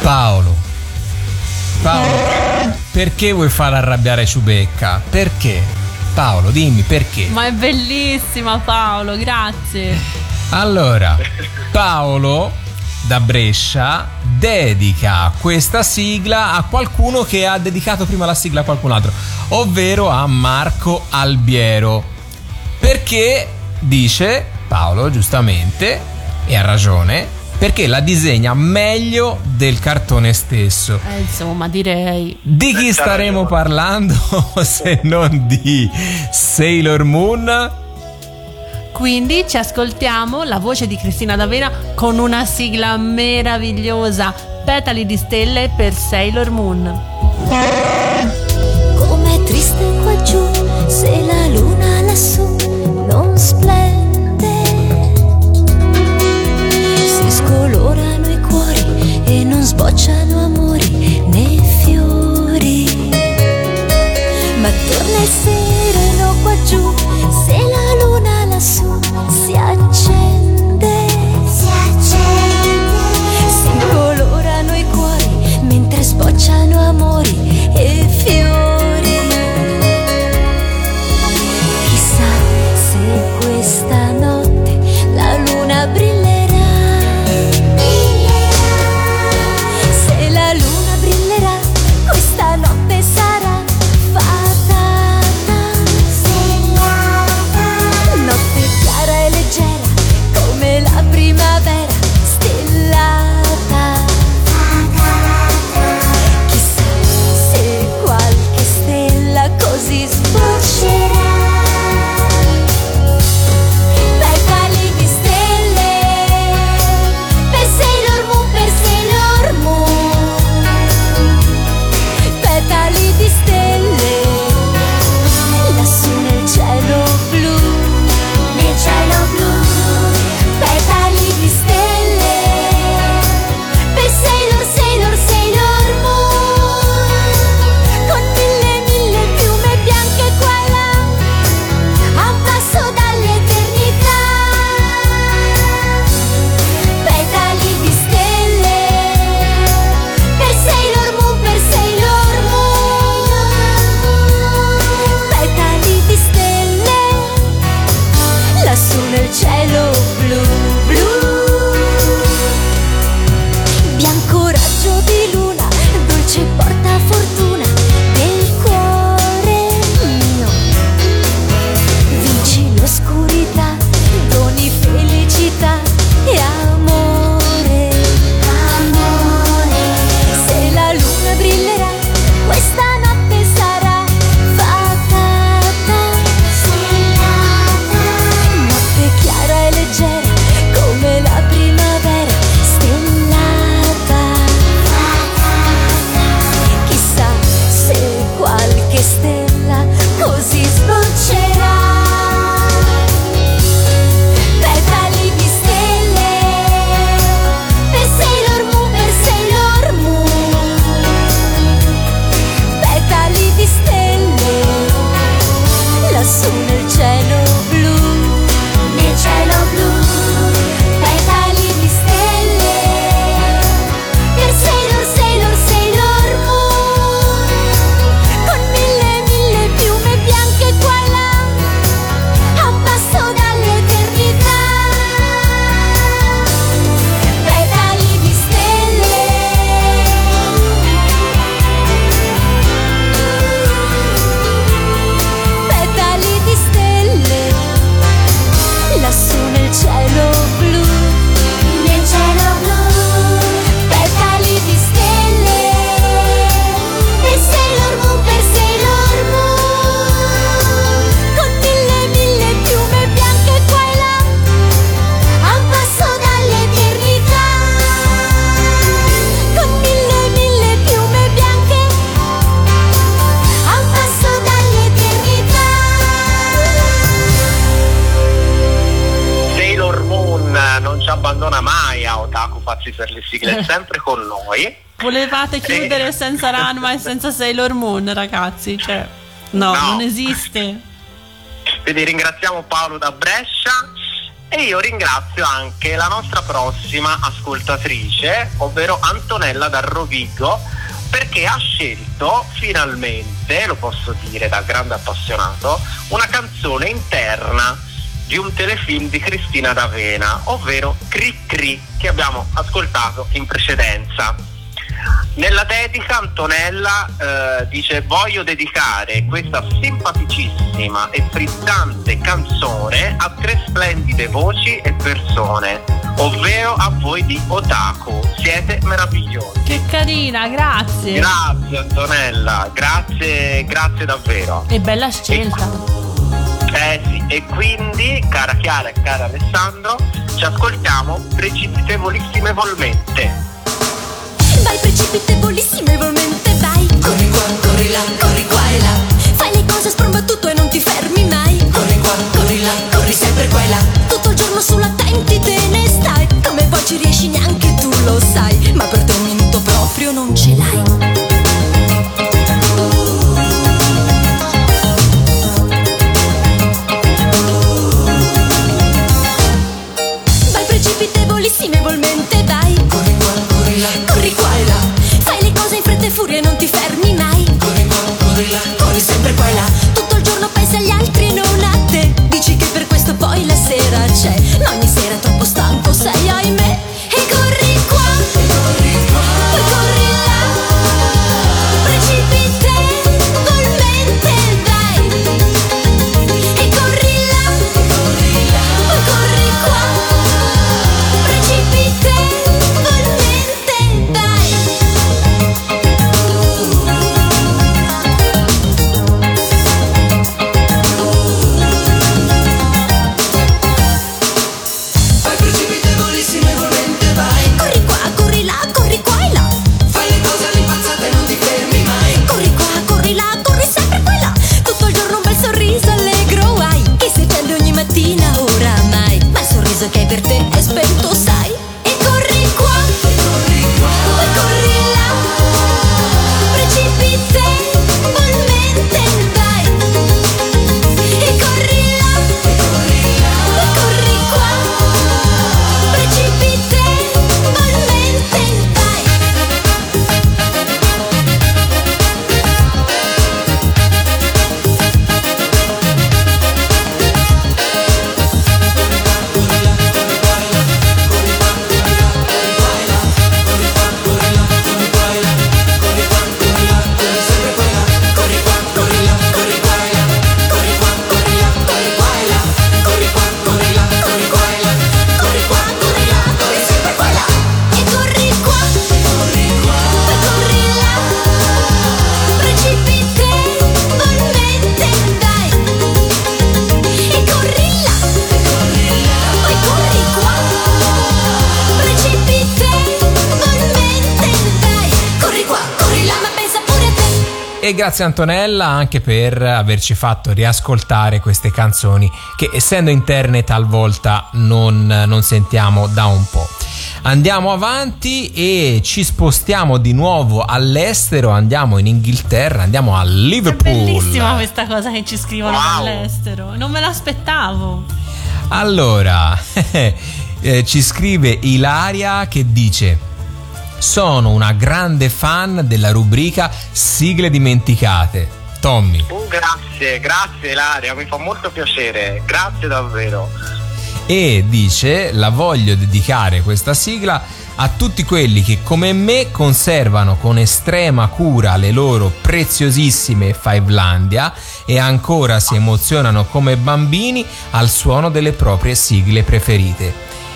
Paolo. Paolo, perché vuoi far arrabbiare Ciubecca? Perché? Paolo, dimmi perché. Ma è bellissima Paolo, grazie. Allora, Paolo da Brescia dedica questa sigla a qualcuno che ha dedicato prima la sigla a qualcun altro, ovvero a Marco Albiero. Perché dice Paolo giustamente, e ha ragione, perché la disegna meglio del cartone stesso. Eh, insomma, direi. Di chi staremo parlando se non di Sailor Moon? Quindi ci ascoltiamo la voce di Cristina D'Avena con una sigla meravigliosa, Petali di stelle per Sailor Moon. bocciano amori né fiori, ma torna il sera. poi. Volevate chiudere eh. senza Ranma e senza Sailor Moon, ragazzi. Cioè, no, no, non esiste. Quindi ringraziamo Paolo da Brescia e io ringrazio anche la nostra prossima ascoltatrice, ovvero Antonella da Rovigo, perché ha scelto finalmente, lo posso dire da grande appassionato, una canzone interna di un telefilm di Cristina D'Avena, ovvero Cri Cri che abbiamo ascoltato in precedenza. Nella dedica Antonella eh, dice voglio dedicare questa simpaticissima e frizzante canzone a tre splendide voci e persone, ovvero a voi di Otaku. Siete meravigliosi. Che carina, grazie. Grazie Antonella, grazie, grazie davvero. E bella scelta. Eh sì, e quindi, cara Chiara e cara Alessandro, ci ascoltiamo precipitevolissimevolmente. Vai precipitevolissimevolmente, vai. Corri qua, corri là, corri qua e là. Fai le cose sprombattuto e non ti fermi mai. Corri qua, corri là, corri sempre qua e là. Tutto il giorno sull'attenti te ne stai. Come poi ci riesci neanche tu lo sai. Ma per te un minuto proprio non ce l'hai. Vai là, corri qua e là Fai le cose in fretta e furia e non ti fermi mai. Corri qua, corri là, corri sempre qua e là. Tutto il giorno pensi agli altri e non a te. Dici che per questo poi la sera c'è. Ma Grazie Antonella anche per averci fatto riascoltare queste canzoni che essendo interne talvolta non, non sentiamo da un po'. Andiamo avanti e ci spostiamo di nuovo all'estero, andiamo in Inghilterra, andiamo a Liverpool. Bellissima questa cosa che ci scrivono dall'estero. Non me l'aspettavo. Allora, eh, ci scrive Ilaria che dice: Sono una grande fan della rubrica Sigle dimenticate. Tommy. Uh, grazie, grazie Ilaria, mi fa molto piacere, grazie davvero. E dice: La voglio dedicare questa sigla a tutti quelli che come me conservano con estrema cura le loro preziosissime Fivelandia e ancora si emozionano come bambini al suono delle proprie sigle preferite.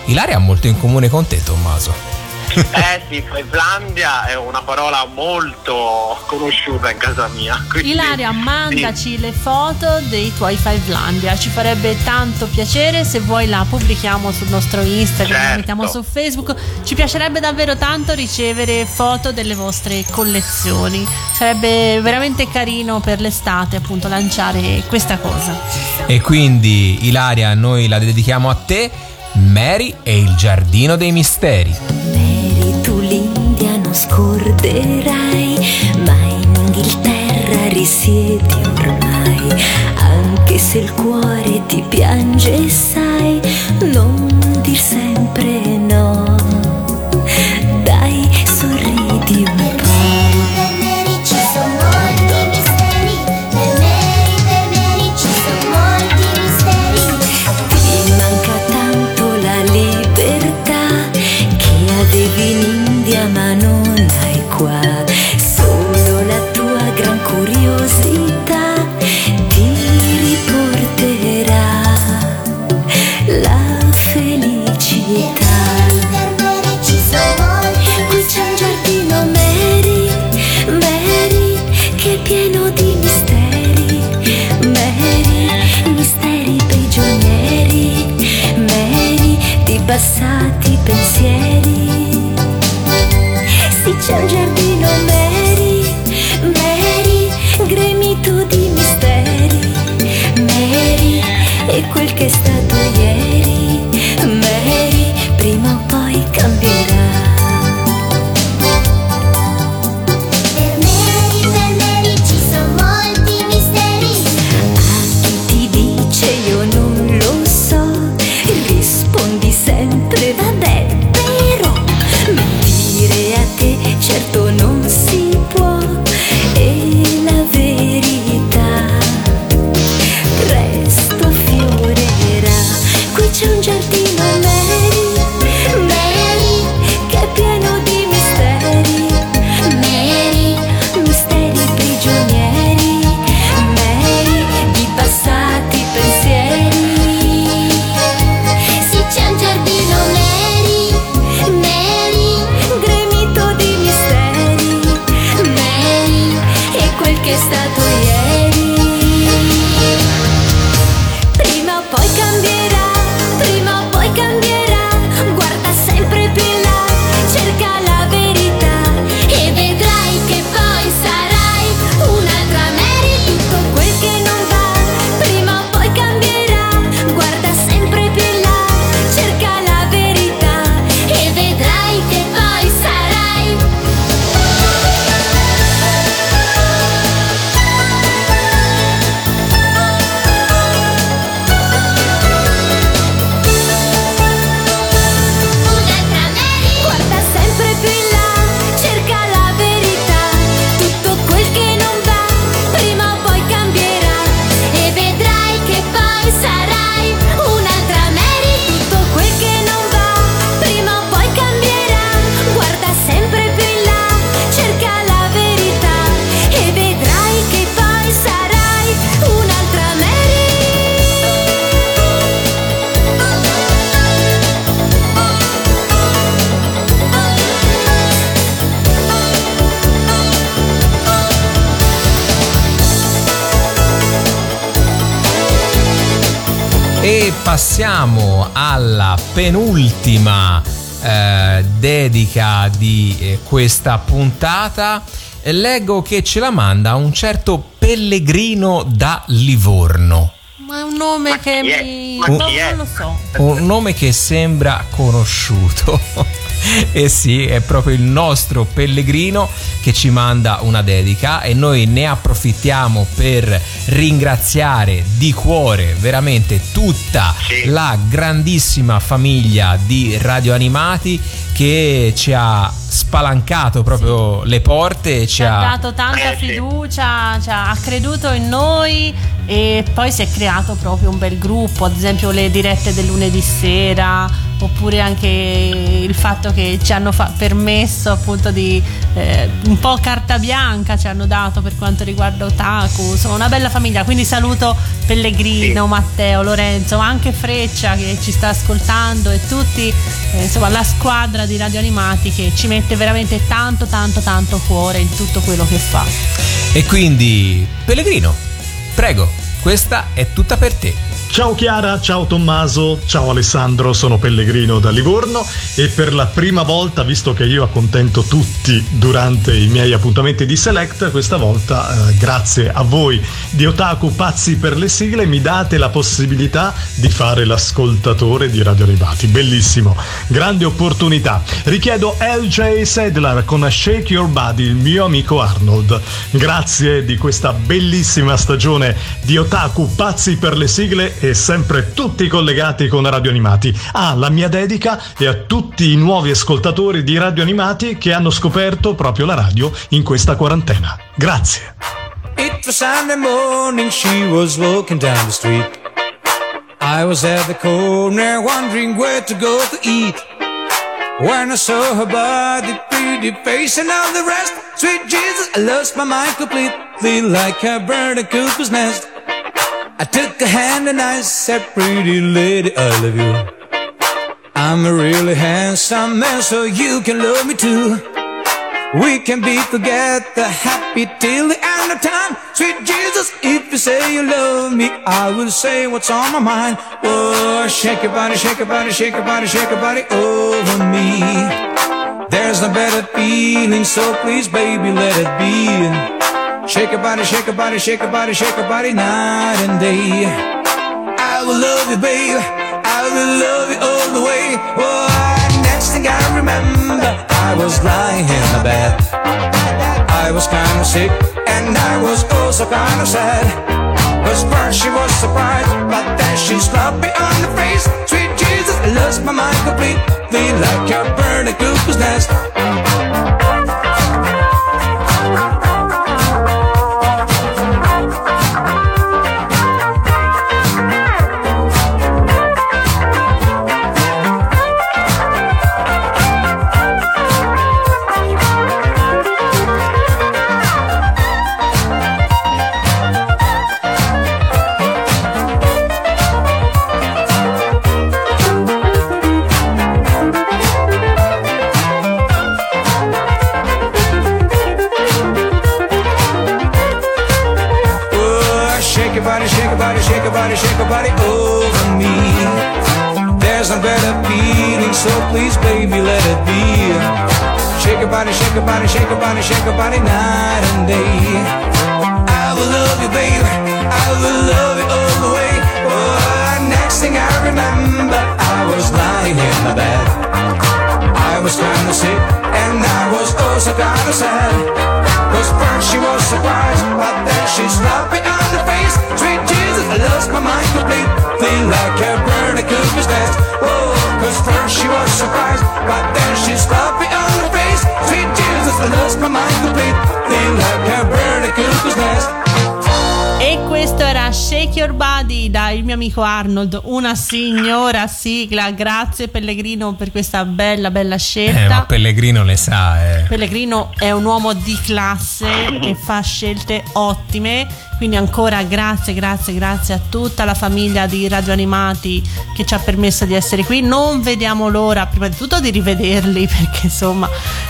Ilaria ha molto in comune con te, Tommaso. Eh sì, Fivelandia è una parola molto conosciuta in casa mia. quindi- Ilaria, mandaci le foto dei tuoi Fivelandia. Ci farebbe tanto piacere. Se vuoi, la pubblichiamo sul nostro Instagram, la Certo. mettiamo su Facebook. Ci piacerebbe davvero tanto ricevere foto delle vostre collezioni. Sarebbe veramente carino per l'estate, appunto, lanciare questa cosa. E quindi, Ilaria, noi la dedichiamo a te. Mary e il giardino dei misteri. Scorderai, ma in Inghilterra terra risiedi ormai, anche se il cuore ti piange, sai, non dir sempre no. Penultima eh, dedica di eh, questa puntata. Leggo che ce la manda un certo Pellegrino da Livorno. Ma è un nome che mi. Ma non, chi è? non lo so. Un nome che sembra conosciuto. e sì, è proprio il nostro Pellegrino che ci manda una dedica e noi ne approfittiamo per ringraziare di cuore veramente tutta la grandissima famiglia di Radio Animati che ci ha spalancato proprio le porte ci Ci ha dato tanta Eh, sì. fiducia, ci ha ha creduto in noi e poi si è creato proprio un bel gruppo, ad esempio le dirette del lunedì sera, oppure anche il fatto che ci hanno fa- permesso appunto di eh, un po' carta bianca ci hanno dato per quanto riguarda Otaku, sono una bella famiglia, quindi saluto Pellegrino, Matteo, Lorenzo, anche Freccia che ci sta ascoltando e tutti, eh, insomma la squadra di Radio Animati che ci mette veramente tanto tanto tanto cuore in tutto quello che fa. E quindi, Pellegrino, prego, questa è tutta per te. Ciao Chiara, ciao Tommaso, ciao Alessandro, sono Pellegrino da Livorno e per la prima volta, visto che io accontento tutti durante i miei appuntamenti di Select, questa volta eh, grazie a voi di Otaku Pazzi per le sigle mi date la possibilità di fare l'ascoltatore di Radio Arrivati. Bellissimo, grande opportunità. Richiedo LJ Sedlar con Shake Your Body, il mio amico Arnold. Grazie di questa bellissima stagione di Otaku Pazzi per le sigle e sempre tutti collegati con Radio Animati. Ah, la mia dedica è a tutti i nuovi ascoltatori di Radio Animati che hanno scoperto proprio la radio in questa quarantena. Grazie. It was Sunday morning, she was walking down the street. I was at the corner wondering where to go to eat. When I saw her body, pretty face, and all the rest, sweet Jesus, I lost my mind completely like a bird in cuckoo's nest. I took a hand and I said, Pretty lady, I love you. I'm a really handsome man, so you can love me too. We can be together, happy till the end of time. Sweet Jesus, if you say you love me, I will say what's on my mind. Oh, shake your body, shake your body, shake your body, shake your body over me. There's no better feeling, so please, baby, let it be. Shake your body, shake your body, shake your body, shake your body night and day. I will love you, babe. I will love you all the way. Oh, next thing I remember, I was lying in my bed. I was kind of sick and I was also kind of sad. Cause first she was surprised, but then she slapped me on the face. Sweet Jesus, I lost my mind completely like a bird in a cuckoo's nest. Be. Shake your body, shake your body, shake your body, shake your body night and day. I will love you, baby. I will love you all the way. Oh, next thing I remember, I was lying in my bed. I was kinda sick, and I was also kinda sad. Cause first she was surprised, but then she slapped me on the face. Sweet Jesus, I lost my mind completely like a bird in a cuckoo's nest. Whoa, cause first she was surprised, but then she slapped me on the face. Sweet Jesus, I lost my mind completely like a bird in Your Body dal mio amico Arnold, una signora sigla. Grazie Pellegrino per questa bella, bella Eh, scelta. ma Pellegrino le sa, eh. Pellegrino è un uomo di classe che fa scelte ottime, quindi ancora grazie, grazie, grazie a tutta la famiglia di Radio Animati che ci ha permesso di essere qui. Non vediamo l'ora, prima di tutto, di rivederli perché insomma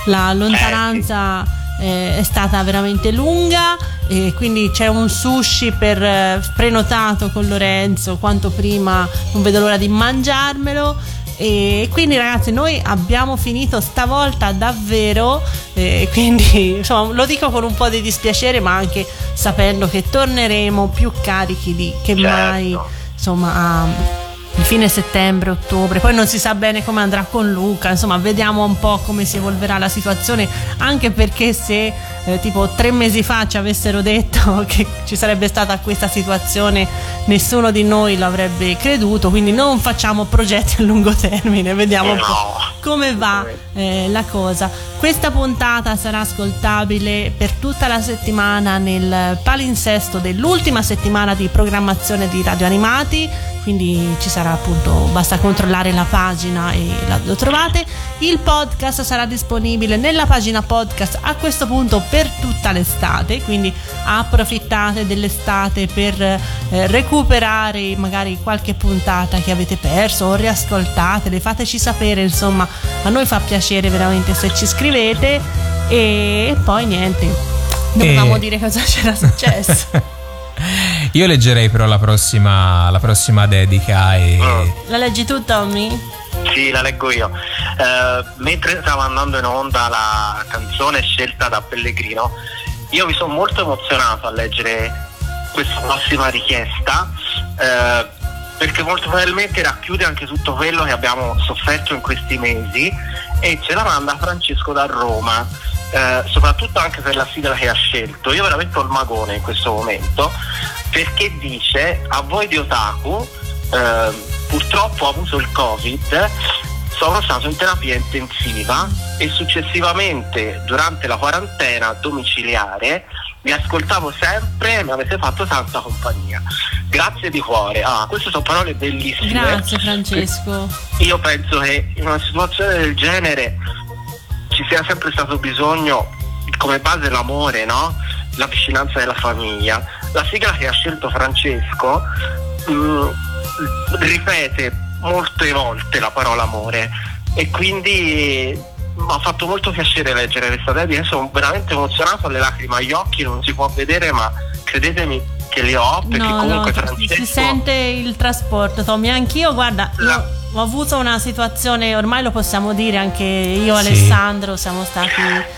la lontananza eh, è stata veramente lunga e quindi c'è un sushi per eh, prenotato con Lorenzo quanto prima non vedo l'ora di mangiarmelo. E quindi ragazzi noi abbiamo finito stavolta davvero eh, quindi insomma lo dico con un po' di dispiacere ma anche sapendo che torneremo più carichi di che mai insomma a fine settembre, ottobre, poi non si sa bene come andrà con Luca, insomma vediamo un po' come si evolverà la situazione, anche perché se eh, tipo tre mesi fa ci avessero detto che ci sarebbe stata questa situazione, nessuno di noi l'avrebbe creduto, quindi non facciamo progetti a lungo termine, vediamo un po' come va eh, la cosa. Questa puntata sarà ascoltabile per tutta la settimana nel palinsesto dell'ultima settimana di programmazione di Radio Animati, quindi ci sarà appunto, basta controllare la pagina e la- lo trovate. Il podcast sarà disponibile nella pagina podcast a questo punto per tutta l'estate, quindi approfittate dell'estate per eh, recuperare magari qualche puntata che avete perso o riascoltatele, fateci sapere, insomma, a noi fa piacere veramente se ci scrivete e poi niente. Dovevamo E- dire cosa c'era successo. Io leggerei però la prossima, la prossima dedica e... La leggi tu, Tommy? Sì, la leggo io. Eh, mentre stava andando in onda la canzone scelta da Pellegrino, io mi sono molto emozionato a leggere questa prossima richiesta. eh, perché molto probabilmente racchiude anche tutto quello che abbiamo sofferto in questi mesi e ce la manda Francesco da Roma, eh, soprattutto anche per la sigla che ha scelto. Io veramente ho il magone in questo momento perché dice a voi di Otaku, eh, purtroppo ho avuto il Covid, sono stato in terapia intensiva e successivamente durante la quarantena domiciliare vi ascoltavo sempre e mi avete fatto tanta compagnia. Grazie di cuore. Ah, queste sono parole bellissime. Grazie Francesco. Io penso che in una situazione del genere ci sia sempre stato bisogno come base l'amore, no? La vicinanza della famiglia. La sigla che ha scelto Francesco mm, ripete molte volte la parola amore e quindi mi ha fatto molto piacere leggere questa dedica, Io sono veramente emozionato, le lacrime agli occhi, non si può vedere ma credetemi che le ho perché No, comunque no, Francesco... si sente il trasporto, Tommy. Anch'io, guarda, io ho avuto una situazione, ormai lo possiamo dire, anche io e Sì. Alessandro siamo stati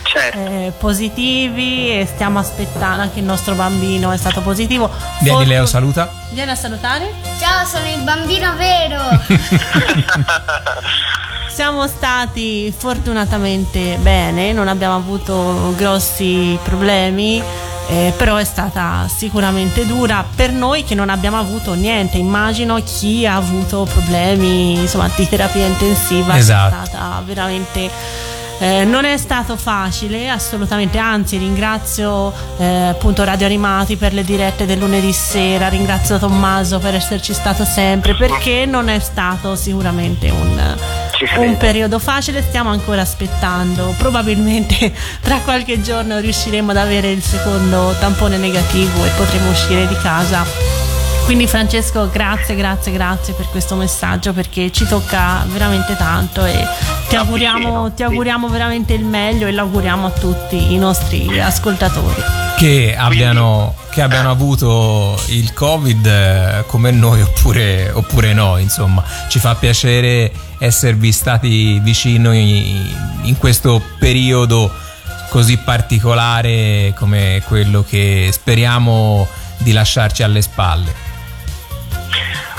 Certo. eh, positivi e stiamo aspettando, anche il nostro bambino è stato positivo. Vieni Fortu- Leo, saluta. Vieni a salutare. Ciao, sono il bambino vero. Siamo stati fortunatamente bene, non abbiamo avuto grossi problemi, eh, però è stata sicuramente dura per noi che non abbiamo avuto niente. Immagino chi ha avuto problemi insomma, di terapia intensiva Esatto. è stata veramente. eh, non è stato facile, assolutamente, anzi ringrazio eh, appunto Radio Animati per le dirette del lunedì sera, ringrazio Tommaso per esserci stato sempre, perché non è stato sicuramente un, un periodo facile, stiamo ancora aspettando, probabilmente tra qualche giorno riusciremo ad avere il secondo tampone negativo e potremo uscire di casa. Quindi Francesco, grazie, grazie, grazie per questo messaggio perché ci tocca veramente tanto e ti auguriamo, ti auguriamo veramente il meglio e l'auguriamo a tutti i nostri ascoltatori. Che abbiano, che abbiano avuto il Covid eh, come noi oppure, oppure no, insomma. Ci fa piacere esservi stati vicino in, in questo periodo così particolare come quello che speriamo di lasciarci alle spalle.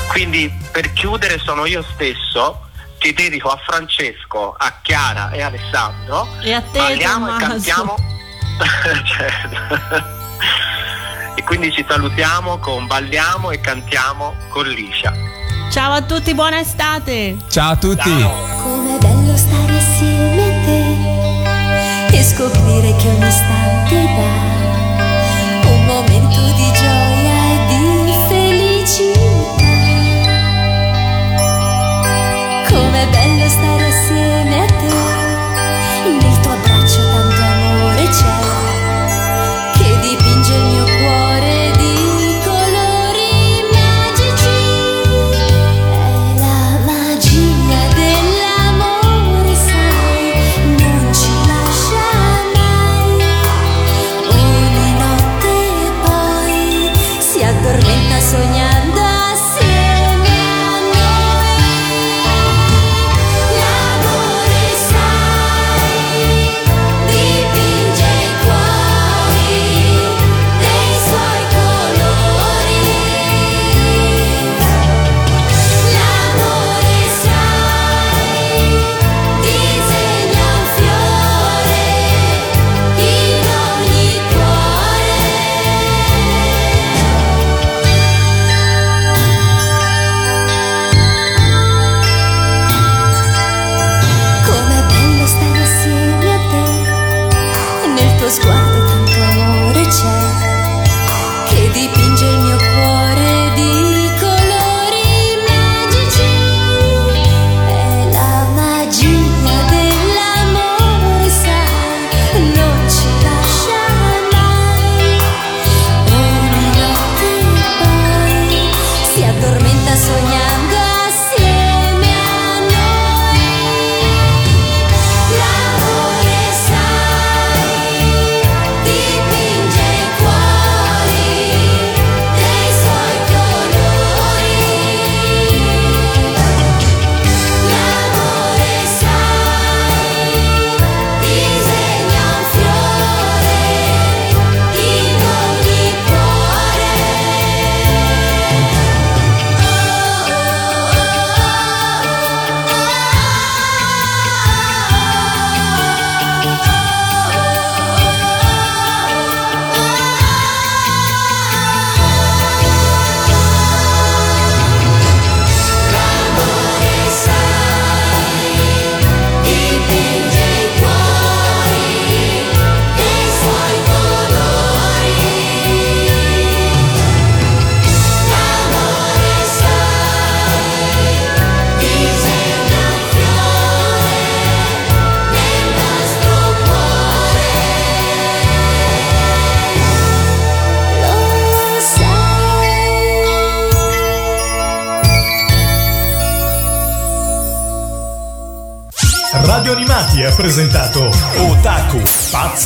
Quindi per chiudere sono io stesso che dedico a Francesco, a Chiara e a Alessandro. E a te, Parliamo e Tommaso. cantiamo. Certo. e quindi ci salutiamo con Balliamo e cantiamo con Liscia. Ciao a tutti, buona estate! Ciao a tutti! Com'è bello stare assieme a te e scoprire che ogni istante dà un momento di gioia e di felicità. Com'è bello stare